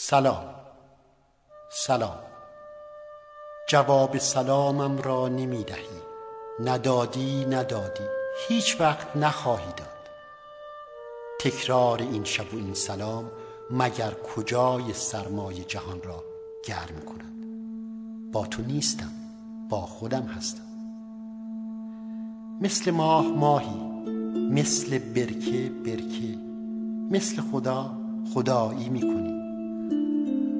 سلام. سلام. جواب سلامم را نمی دهی ندادی ندادی. هیچ وقت نخواهی داد. تکرار این شب و این سلام مگر کجای سرمای جهان را گرم کند؟ با تو نیستم با خودم هستم. مثل ماه ماهی مثل برکه برکه. مثل خدا خدایی می‌کنی.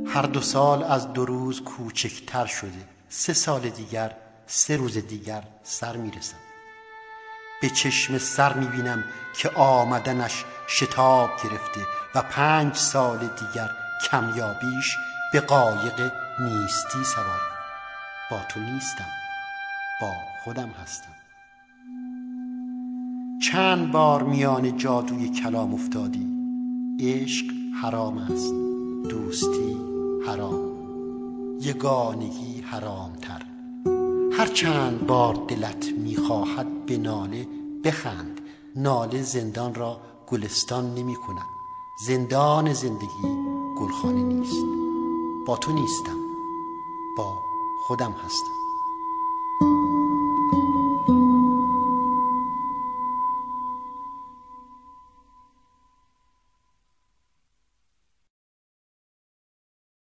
هر دو سال از دو روز کوچکتر شده. سه سال دیگر سه روز دیگر سر می‌رسم به چشم سر می‌بینم که آمدنش شتاب گرفته و پنج سال دیگر کمیابیش به قایق نیستی سوار. با تو نیستم با خودم هستم. چند بار میان جادوی کلام افتادی. عشق حرام است. دوستی حرام. یگانگی حرامتر. هر چند بار دلت می‌خواهد به ناله بخند ناله زندان را گلستان نمی کند زندان زندگی گلخانه نیست. با تو نیستم با خودم هستم.